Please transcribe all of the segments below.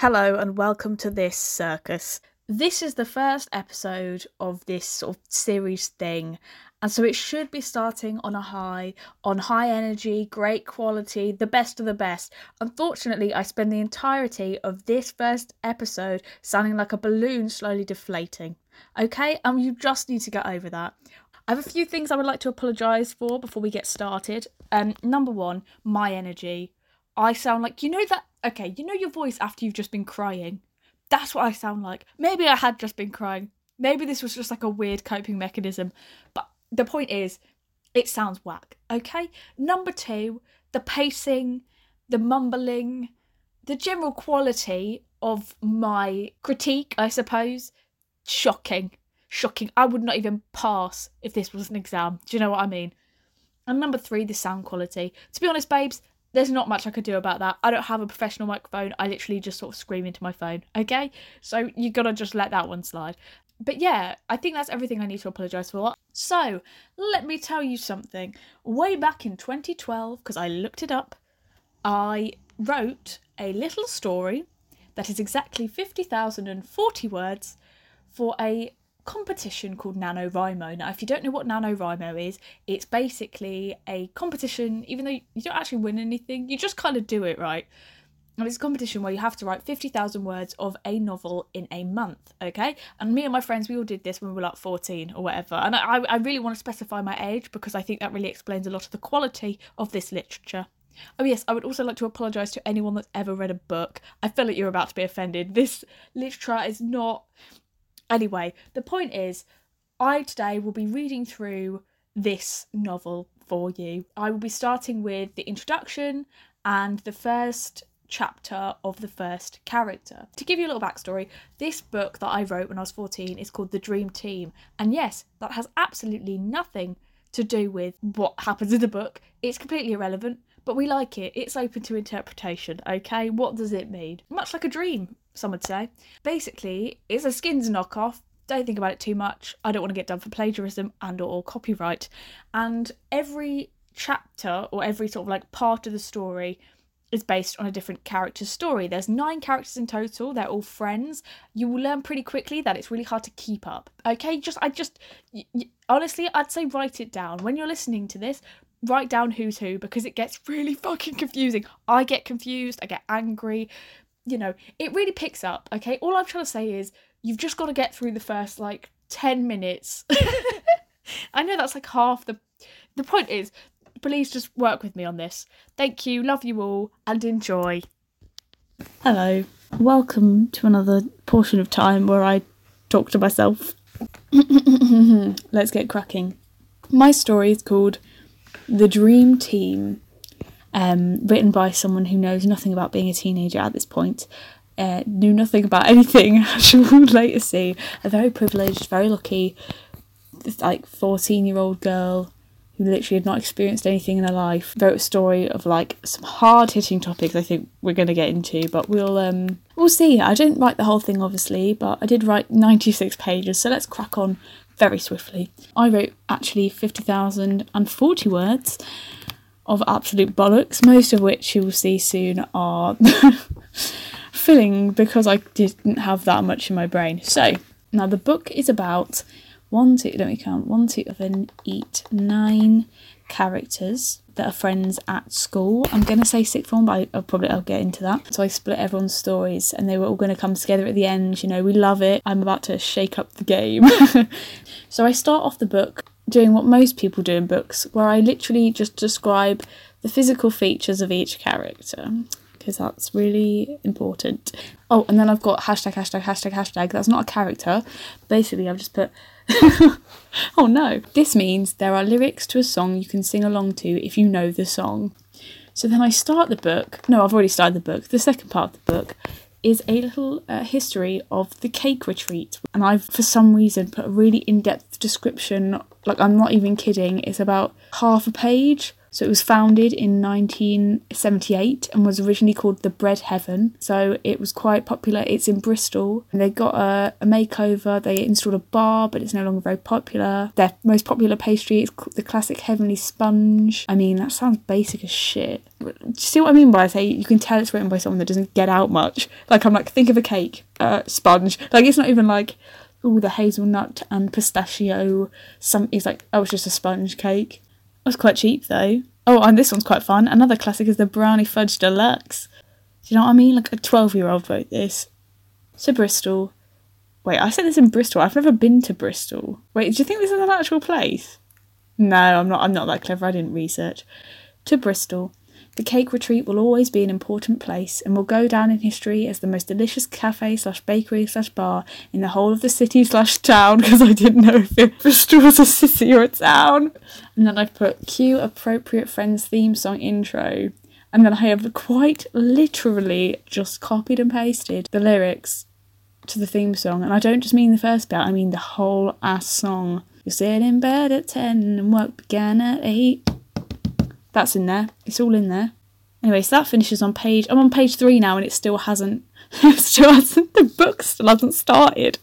Hello and welcome to this circus. This is the first episode of this sort of series thing, and so it should be starting on a high, on high energy, great quality, the best of the best. Unfortunately, I spend the entirety of this first episode sounding like a balloon slowly deflating. Okay, and you just need to get over that. I have a few things I would like to apologise for before we get started. Um, number one, my energy. I sound like you know that okay, you know your voice after you've just been crying. That's what I sound like. Maybe I had just been crying. Maybe this was just like a weird coping mechanism. But the point is, it sounds whack. Okay. Number two, the pacing, the mumbling, the general quality of my critique, I suppose, shocking. Shocking. I would not even pass if this was an exam. Do you know what I mean? And number three, the sound quality. To be honest, babes, there's not much I could do about that. I don't have a professional microphone. I literally just sort of scream into my phone. Okay? So you gotta just let that one slide. But yeah, I think that's everything I need to apologise for. So, let me tell you something. Way back in 2012, because I looked it up, I wrote a little story that is exactly 50,040 words for a competition called NaNoWriMo. Now, if you don't know what NaNoWriMo is, it's basically a competition, even though you don't actually win anything, you just kind of do it right. And it's a competition where you have to write 50,000 words of a novel in a month, okay? And me and my friends, we all did this when we were like 14 or whatever. And I, I really want to specify my age because I think that really explains a lot of the quality of this literature. Oh, yes, I would also like to apologise to anyone that's ever read a book. I feel like you're about to be offended. This literature is not Anyway, the point is, I today will be reading through this novel for you. I will be starting with the introduction and the first chapter of the first character. To give you a little backstory, this book that I wrote when I was 14 is called The Dream Team. And yes, that has absolutely nothing to do with what happens in the book. It's completely irrelevant, but we like it. It's open to interpretation, okay? What does it mean? Much like a dream, some would say. Basically, it's a skins knockoff. Don't think about it too much. I don't want to get done for plagiarism and or copyright. And every chapter or every sort of like part of the story is based on a different character's story. There's nine characters in total. They're all friends. You will learn pretty quickly that it's really hard to keep up. Okay, just I just y- y- honestly, I'd say write it down when you're listening to this. Write down who's who because it gets really fucking confusing. I get confused. I get angry you know, it really picks up, okay? All I'm trying to say is you've just got to get through the first like 10 minutes. I know that's like half the the point is please just work with me on this. Thank you, love you all and enjoy. Hello. Welcome to another portion of time where I talk to myself. Let's get cracking. My story is called The Dream Team um, written by someone who knows nothing about being a teenager at this point, uh, knew nothing about anything, as you will later see. A very privileged, very lucky, like 14 year old girl who literally had not experienced anything in her life. Wrote a story of like some hard hitting topics I think we're going to get into but we'll um we'll see. I didn't write the whole thing obviously but I did write 96 pages so let's crack on very swiftly. I wrote actually 50,040 words of absolute bollocks, most of which you will see soon are filling because I didn't have that much in my brain. So, now the book is about one, two, let me count, one, two, seven, eight, nine characters that are friends at school. I'm going to say sixth form, but I'll probably I'll get into that. So I split everyone's stories and they were all going to come together at the end. You know, we love it. I'm about to shake up the game. so I start off the book doing what most people do in books, where I literally just describe the physical features of each character because that's really important. Oh, and then I've got hashtag, hashtag, hashtag, hashtag. That's not a character. Basically, I've just put. oh no. This means there are lyrics to a song you can sing along to if you know the song. So then I start the book. No, I've already started the book. The second part of the book is a little uh, history of the cake retreat. And I've, for some reason, put a really in depth description. Like, I'm not even kidding. It's about half a page So it was founded in 1978 and was originally called the Bread Heaven. So it was quite popular. It's in Bristol. And they got a, a makeover. They installed a bar, but it's no longer very popular. Their most popular pastry is the classic heavenly sponge. I mean, that sounds basic as shit. Do you see what I mean by I say you can tell it's written by someone that doesn't get out much? Like I'm like, think of a cake, uh, sponge. Like it's not even like oh the hazelnut and pistachio. Some it's like oh it's just a sponge cake. It was quite cheap though. Oh, and this one's quite fun. Another classic is the brownie fudge deluxe. Do you know what I mean? Like a twelve-year-old wrote this. So Bristol. Wait, I said this in Bristol. I've never been to Bristol. Wait, do you think this is an actual place? No, I'm not. I'm not that clever. I didn't research. To Bristol. The Cake Retreat will always be an important place and will go down in history as the most delicious cafe slash bakery slash bar in the whole of the city slash town because I didn't know if it Bristol was a city or a town. And then I put cue appropriate friends theme song intro. And then I have quite literally just copied and pasted the lyrics to the theme song. And I don't just mean the first bit, I mean the whole ass song. You sit in bed at 10 and work began at 8. That's in there. It's all in there. Anyway, so that finishes on page. I'm on page three now, and it still hasn't. still hasn't. The book still hasn't started.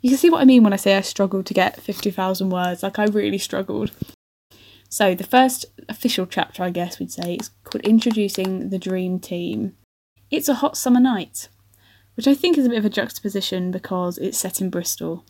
You can see what I mean when I say I struggled to get fifty thousand words. Like I really struggled. So the first official chapter, I guess we'd say, is called "Introducing the Dream Team." It's a hot summer night, which I think is a bit of a juxtaposition because it's set in Bristol.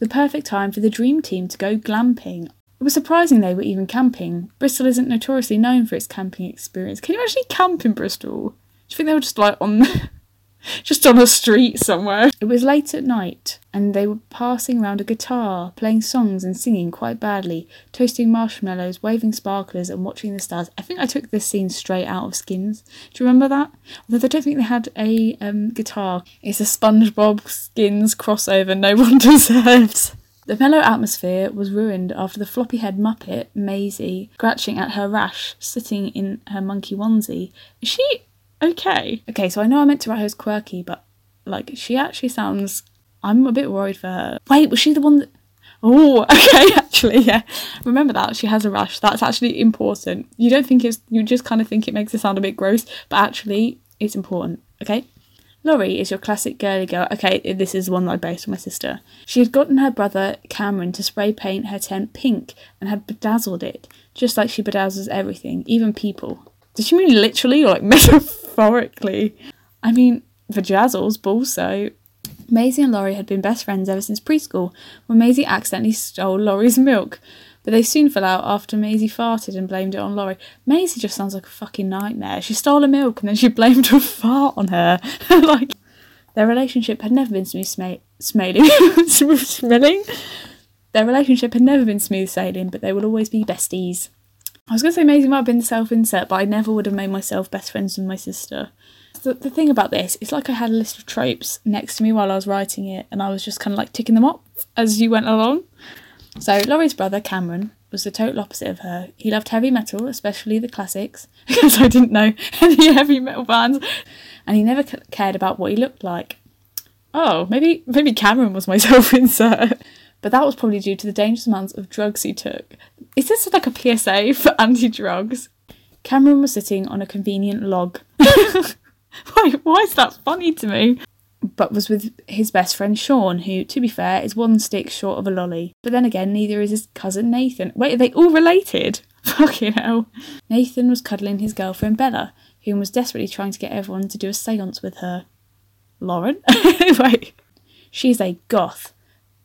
The perfect time for the dream team to go glamping it was surprising they were even camping. Bristol isn't notoriously known for its camping experience. Can you actually camp in Bristol? Do you think they were just like on just on a street somewhere? It was late at night and they were passing round a guitar, playing songs and singing quite badly, toasting marshmallows, waving sparklers and watching the stars. I think I took this scene straight out of Skins. Do you remember that? Although I don't think they had a um, guitar. It's a SpongeBob Skins crossover no one deserves. The mellow atmosphere was ruined after the floppy head Muppet, Maisie, scratching at her rash, sitting in her monkey onesie. Is she okay? Okay, so I know I meant to write her as quirky, but like she actually sounds. I'm a bit worried for her. Wait, was she the one that. Oh, okay, actually, yeah. Remember that she has a rash. That's actually important. You don't think it's. You just kind of think it makes it sound a bit gross, but actually, it's important. Okay. Laurie is your classic girly girl. Okay, this is one that I based on my sister. She had gotten her brother Cameron to spray paint her tent pink and had bedazzled it, just like she bedazzles everything, even people. Did she mean literally or like metaphorically? I mean, vajazzles, but also. Maisie and Laurie had been best friends ever since preschool, when Maisie accidentally stole Laurie's milk but they soon fell out after Maisie farted and blamed it on Laurie. Maisie just sounds like a fucking nightmare. She stole her milk and then she blamed her fart on her. like, their relationship had never been smooth smooth smelling. Their relationship had never been smooth sailing, but they will always be besties. I was going to say Maisie might have been self insert, but I never would have made myself best friends with my sister. The, the thing about this, it's like I had a list of tropes next to me while I was writing it, and I was just kind of like ticking them off as you went along. So Laurie's brother Cameron was the total opposite of her. He loved heavy metal, especially the classics, because I didn't know any heavy metal bands, and he never cared about what he looked like. Oh, maybe maybe Cameron was my self-insert, but that was probably due to the dangerous amounts of drugs he took. Is this like a PSA for anti-drugs? Cameron was sitting on a convenient log. Why, why is that funny to me? But was with his best friend Sean, who, to be fair, is one stick short of a lolly. But then again, neither is his cousin Nathan. Wait, are they all related? Fucking hell. Nathan was cuddling his girlfriend Bella, whom was desperately trying to get everyone to do a seance with her. Lauren? Wait. She's a goth.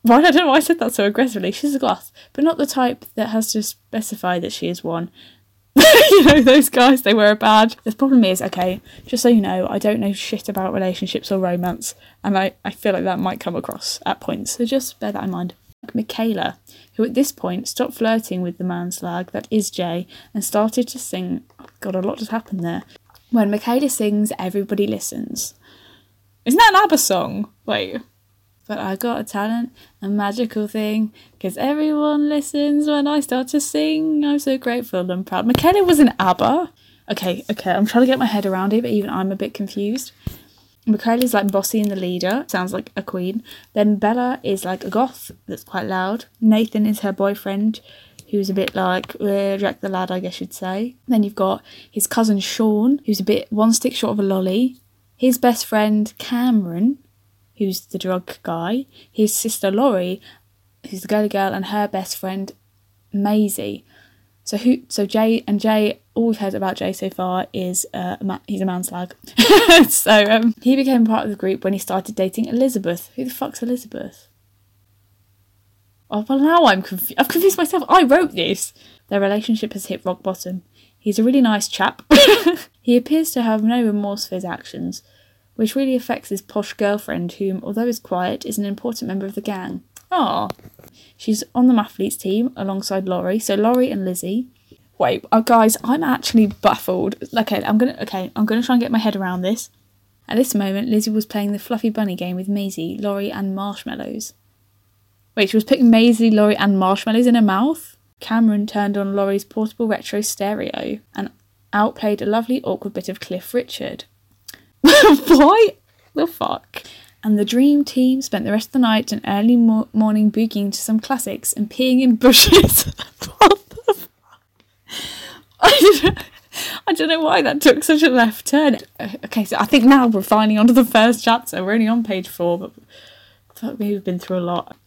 Right, I don't know why I said that so aggressively. She's a goth, but not the type that has to specify that she is one. you know, those guys, they wear a badge. The problem is, okay, just so you know, I don't know shit about relationships or romance, and I, I feel like that might come across at points, so just bear that in mind. Michaela, who at this point stopped flirting with the man slag that is Jay and started to sing. Oh God, a lot has happened there. When Michaela sings, everybody listens. Isn't that an ABBA song? Wait, but I got a talent, a magical thing, because everyone listens when I start to sing. I'm so grateful and proud. Michaela was an ABBA. Okay, okay, I'm trying to get my head around it, but even I'm a bit confused. Michaela's like bossy and the leader, sounds like a queen. Then Bella is like a goth that's quite loud. Nathan is her boyfriend, who's a bit like uh, Jack the Lad, I guess you'd say. Then you've got his cousin Sean, who's a bit one stick short of a lolly. His best friend Cameron, who's the drug guy. His sister Laurie, who's the girly girl, and her best friend Maisie. So who? So Jay and Jay. All we've heard about Jay so far is uh, he's a manslag. so um, he became part of the group when he started dating Elizabeth. Who the fuck's Elizabeth? Oh well, now I'm confused. I've confused myself. I wrote this. Their relationship has hit rock bottom. He's a really nice chap. he appears to have no remorse for his actions, which really affects his posh girlfriend, whom, although is quiet, is an important member of the gang. Ah, she's on the Mathletes team alongside Laurie. So Laurie and Lizzie. Wait, oh, guys, I'm actually baffled. Okay, I'm gonna. Okay, I'm gonna try and get my head around this. At this moment, Lizzie was playing the fluffy bunny game with Maisie, Laurie, and Marshmallows. Wait, she was putting Maisie, Laurie, and marshmallows in her mouth? Cameron turned on Laurie's portable retro stereo and outplayed a lovely, awkward bit of Cliff Richard. Why the fuck? And the dream team spent the rest of the night and early mo- morning boogieing to some classics and peeing in bushes. what the fuck? I don't, I don't know why that took such a left turn. Okay, so I think now we're finally onto the first chapter. We're only on page four, but fuck me, we've been through a lot.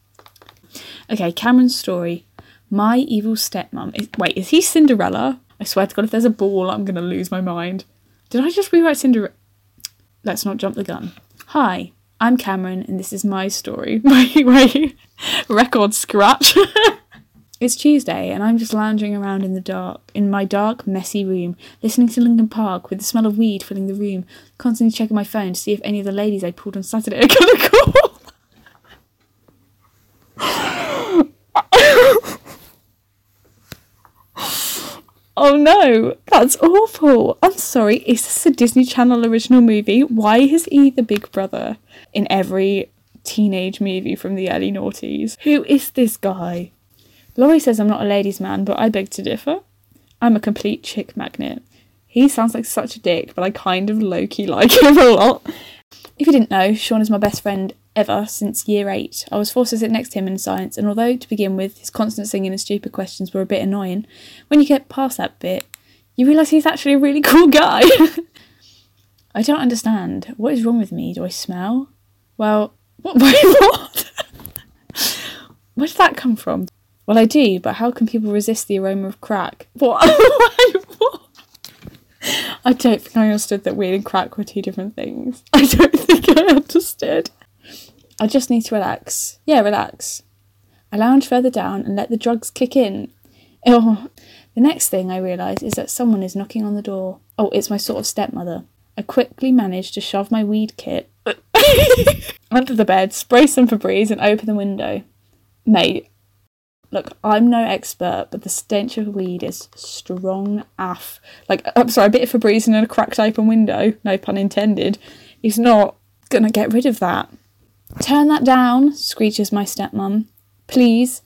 Okay, Cameron's story. My evil stepmom. Is, wait, is he Cinderella? I swear to God, if there's a ball, I'm gonna lose my mind. Did I just rewrite Cinderella? Let's not jump the gun. Hi, I'm Cameron, and this is my story. Wait. Record scratch. it's Tuesday, and I'm just lounging around in the dark, in my dark, messy room, listening to Linkin Park with the smell of weed filling the room, constantly checking my phone to see if any of the ladies I pulled on Saturday are gonna Oh no, that's awful. I'm sorry, is this a Disney Channel original movie? Why is he the big brother in every teenage movie from the early noughties? Who is this guy? Laurie says I'm not a ladies' man, but I beg to differ. I'm a complete chick magnet. He sounds like such a dick, but I kind of low key like him a lot. If you didn't know, Sean is my best friend ever since year eight. I was forced to sit next to him in science, and although to begin with his constant singing and stupid questions were a bit annoying, when you get past that bit, you realise he's actually a really cool guy. I don't understand. What is wrong with me? Do I smell? Well, what? What? Where did that come from? Well, I do, but how can people resist the aroma of crack? What? I don't think I understood that weed and crack were two different things. I don't think I understood. I just need to relax. Yeah, relax. I lounge further down and let the drugs kick in. Oh, the next thing I realise is that someone is knocking on the door. Oh, it's my sort of stepmother. I quickly manage to shove my weed kit under the bed, spray some Febreze, and open the window. Mate, look, I'm no expert, but the stench of weed is strong af. Like, I'm sorry, a bit of Febreze in a cracked open window, no pun intended, is not gonna get rid of that. Turn that down, screeches my stepmom. Please.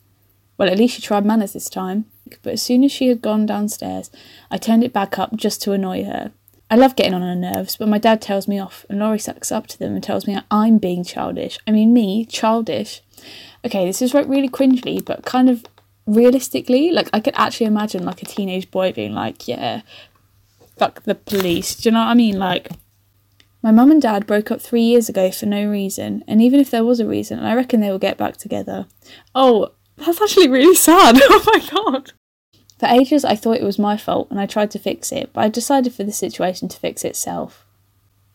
Well, at least she tried manners this time. But as soon as she had gone downstairs, I turned it back up just to annoy her. I love getting on her nerves, but my dad tells me off, and Laurie sucks up to them and tells me I'm being childish. I mean, me, childish. Okay, this is like really cringely, but kind of realistically, like I could actually imagine like a teenage boy being like, yeah, fuck the police. Do you know what I mean? Like, my mum and dad broke up three years ago for no reason, and even if there was a reason, I reckon they will get back together. Oh, that's actually really sad. oh my god. For ages, I thought it was my fault and I tried to fix it, but I decided for the situation to fix itself.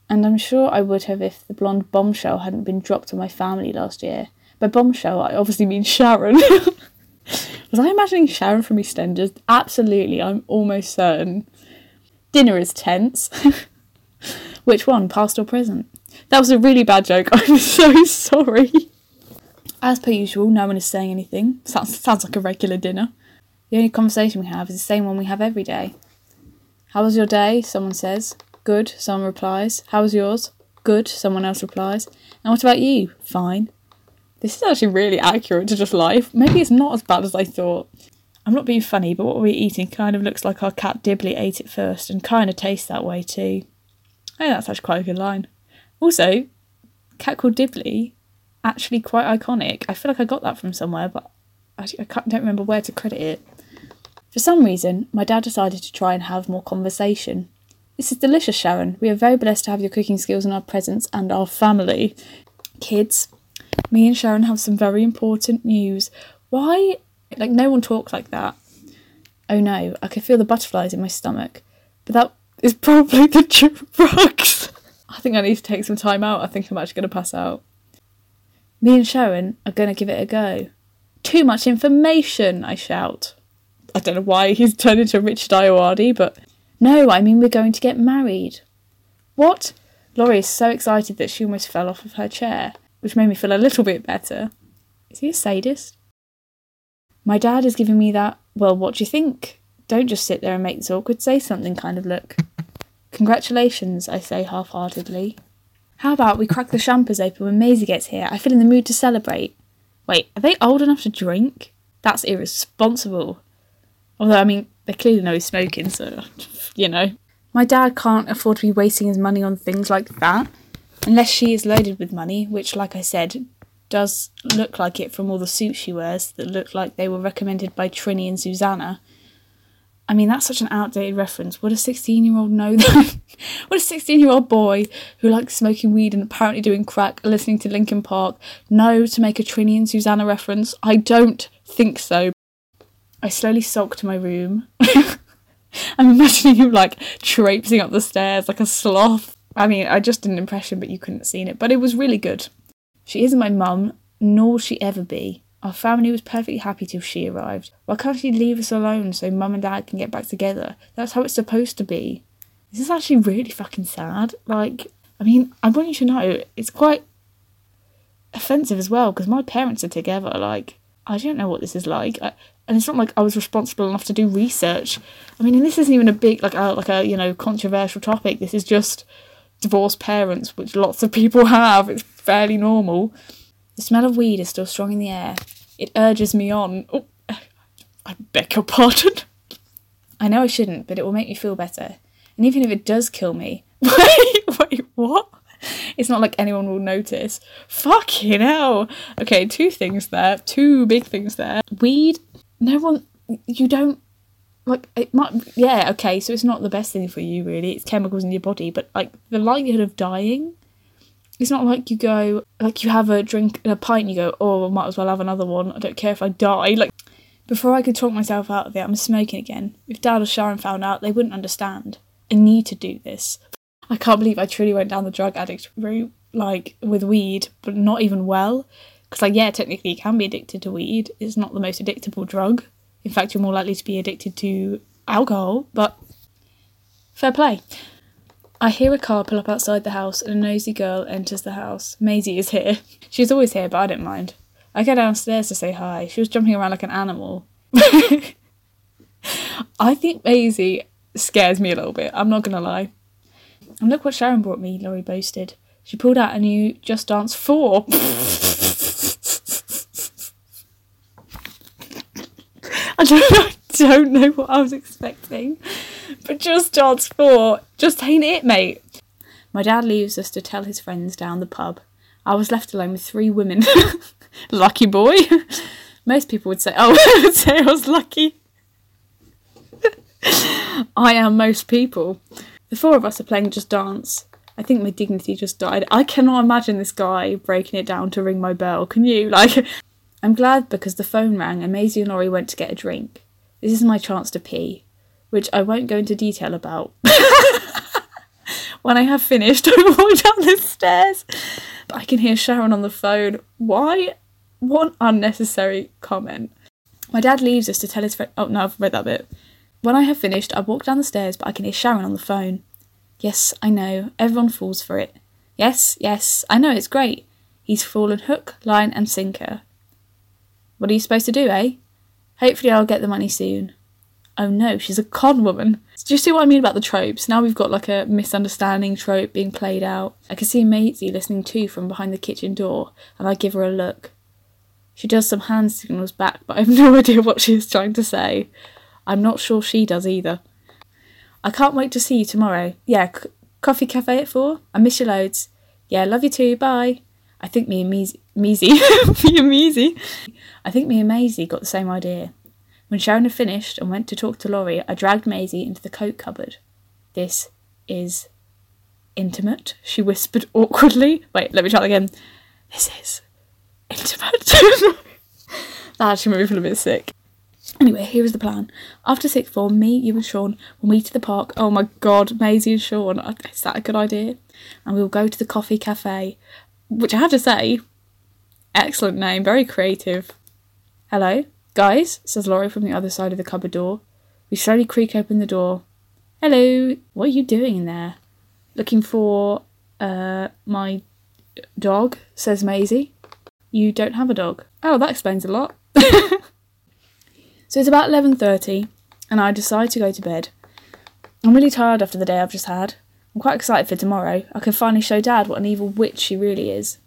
And I'm sure I would have if the blonde bombshell hadn't been dropped on my family last year. By bombshell, I obviously mean Sharon. was I imagining Sharon from EastEnders? Absolutely, I'm almost certain. Dinner is tense. Which one, past or present? That was a really bad joke. I'm so sorry. As per usual, no one is saying anything. Sounds, sounds like a regular dinner. The only conversation we have is the same one we have every day. How was your day? Someone says. Good, someone replies. How was yours? Good, someone else replies. And what about you? Fine. This is actually really accurate to just life. Maybe it's not as bad as I thought. I'm not being funny, but what we're eating kind of looks like our cat Dibley ate it first and kind of tastes that way too. Oh, that's actually quite a good line. Also, cat called Dibley, actually quite iconic. I feel like I got that from somewhere, but I, I don't remember where to credit it. For some reason, my dad decided to try and have more conversation. This is delicious, Sharon. We are very blessed to have your cooking skills in our presence and our family. Kids, me and Sharon have some very important news. Why? Like, no one talked like that. Oh no, I could feel the butterflies in my stomach. But that is probably the drugs. I think I need to take some time out. I think I'm actually going to pass out. Me and Sharon are going to give it a go. Too much information, I shout. I don't know why he's turned into Richard Ayoade, but no, I mean we're going to get married. What? Laurie is so excited that she almost fell off of her chair, which made me feel a little bit better. Is he a sadist? My dad is giving me that, well, what do you think? Don't just sit there and make this awkward, say something kind of look. Congratulations, I say half heartedly. How about we crack the champers open when Maisie gets here? I feel in the mood to celebrate. Wait, are they old enough to drink? That's irresponsible. Although, I mean, they clearly know he's smoking, so, you know. My dad can't afford to be wasting his money on things like that. Unless she is loaded with money, which, like I said, does look like it from all the suits she wears that look like they were recommended by Trinny and Susannah. I mean, that's such an outdated reference. Would a 16 year old know that? Would a 16 year old boy who likes smoking weed and apparently doing crack, listening to Linkin Park, know to make a Trinny and Susannah reference? I don't think so. I slowly sulk to my room. I'm imagining him like traipsing up the stairs like a sloth. I mean, I just did an impression, but you couldn't have seen it. But it was really good. She isn't my mum, nor will she ever be. Our family was perfectly happy till she arrived. Why can't she leave us alone so mum and dad can get back together? That's how it's supposed to be. This is actually really fucking sad. Like, I mean, I want you to know it's quite offensive as well because my parents are together. Like, I don't know what this is like. I, and it's not like I was responsible enough to do research. I mean, and this isn't even a big like like a you know controversial topic. This is just divorced parents, which lots of people have. It's fairly normal. The smell of weed is still strong in the air. It urges me on. Oh, I beg your pardon. I know I shouldn't, but it will make me feel better. And even if it does kill me, wait, wait, what? It's not like anyone will notice. Fucking hell. Okay, two things there. Two big things there. Weed, no one, you don't, like, it might, yeah, okay, so it's not the best thing for you, really. It's chemicals in your body, but, like, the likelihood of dying it's not like you go, like you have a drink, a pint, and you go, oh, I might as well have another one. I don't care if I die. Like, before I could talk myself out of it, I'm smoking again. If Dad or Sharon found out, they wouldn't understand. I need to do this. I can't believe I truly went down the drug addict route, like with weed, but not even well. Because, like, yeah, technically you can be addicted to weed. It's not the most addictable drug. In fact, you're more likely to be addicted to alcohol, but fair play. I hear a car pull up outside the house and a nosy girl enters the house. Maisie is here. She's always here, but I don't mind. I go downstairs to say hi. She was jumping around like an animal. I think Maisie scares me a little bit, I'm not gonna lie. And look what Sharon brought me, Laurie boasted. She pulled out a new Just Dance 4. I don't, I don't know what I was expecting. But Just Dance 4 just ain't it, mate. My dad leaves us to tell his friends down the pub. I was left alone with three women. lucky boy. Most people would say, oh, would say I was lucky. I am most people. The four of us are playing Just Dance. I think my dignity just died. I cannot imagine this guy breaking it down to ring my bell. Can you? Like, I'm glad because the phone rang and Maisie and Laurie went to get a drink. This is my chance to pee which I won't go into detail about. when I have finished, I walk down the stairs. But I can hear Sharon on the phone. Why? What unnecessary comment. My dad leaves us to tell his friend. Oh, no, I've read that bit. When I have finished, I walk down the stairs, but I can hear Sharon on the phone. Yes, I know. Everyone falls for it. Yes, yes, I know, it's great. He's fallen hook, line, and sinker. What are you supposed to do, eh? Hopefully, I'll get the money soon oh no, she's a con woman. Do you see what I mean about the tropes? Now we've got like a misunderstanding trope being played out. I can see Maisie listening too from behind the kitchen door, and I give her a look. She does some hand signals back, but I have no idea what she is trying to say. I'm not sure she does either. I can't wait to see you tomorrow. Yeah, c- coffee cafe at four. I miss you loads. Yeah, love you too. Bye. I think me and Maisie, Maisie, me and Maisie, I think me and Maisie got the same idea. When Sharon had finished and went to talk to Laurie, I dragged Maisie into the coat cupboard. This is intimate, she whispered awkwardly. Wait, let me try that again. This is intimate. that actually made me feel a bit sick. Anyway, here was the plan. After sixth form, me, you, and Sean will meet at the park. Oh my god, Maisie and Sean. Is that a good idea? And we will go to the coffee cafe, which I have to say, excellent name, very creative. Hello, guys, says Laurie from the other side of the cupboard door. We slowly creak open the door. Hello, what are you doing in there? Looking for uh my dog, says Maisie. You don't have a dog. Oh, that explains a lot. so it's about 11:30 and I decide to go to bed. I'm really tired after the day I've just had. I'm quite excited for tomorrow. I can finally show Dad what an evil witch she really is.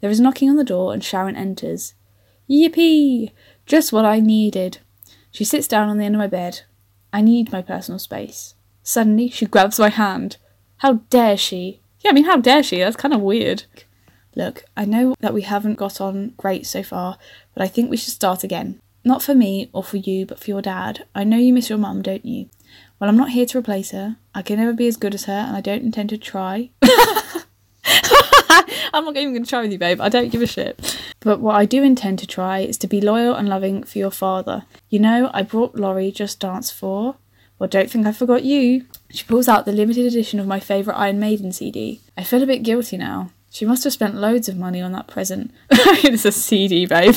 There is knocking on the door and Sharon enters. Yippee! Just what I needed. She sits down on the end of my bed. I need my personal space. Suddenly, she grabs my hand. How dare she? Yeah, I mean, how dare she? That's kind of weird. Look, I know that we haven't got on great so far, but I think we should start again. Not for me or for you, but for your dad. I know you miss your mum, don't you? Well, I'm not here to replace her. I can never be as good as her, and I don't intend to try. I'm not even going to try with you, babe. I don't give a shit. But what I do intend to try is to be loyal and loving for your father. You know, I brought Laurie Just Dance 4. Well, don't think I forgot you. She pulls out the limited edition of my favourite Iron Maiden CD. I feel a bit guilty now. She must have spent loads of money on that present. it's a CD, babe.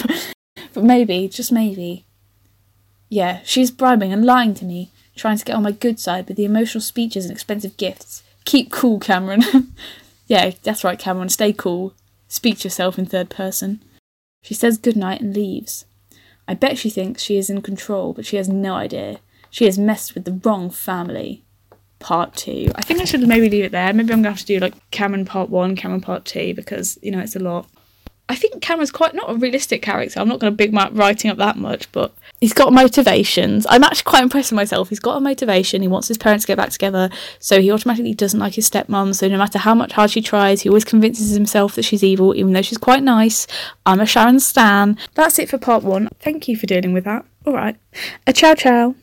But maybe, just maybe. Yeah, she's bribing and lying to me, trying to get on my good side with the emotional speeches and expensive gifts. Keep cool, Cameron. yeah, that's right, Cameron. Stay cool. Speak to yourself in third person. She says goodnight and leaves. I bet she thinks she is in control, but she has no idea. She has messed with the wrong family. Part two. I think I should maybe leave it there. Maybe I'm gonna have to do like Cameron part one, Cameron part two, because you know it's a lot. I think Cameron's quite not a realistic character. I'm not going to big my writing up that much, but he's got motivations. I'm actually quite impressed with myself. He's got a motivation. He wants his parents to get back together, so he automatically doesn't like his stepmom. So no matter how much hard she tries, he always convinces himself that she's evil, even though she's quite nice. I'm a Sharon Stan. That's it for part one. Thank you for dealing with that. All right. A ciao ciao.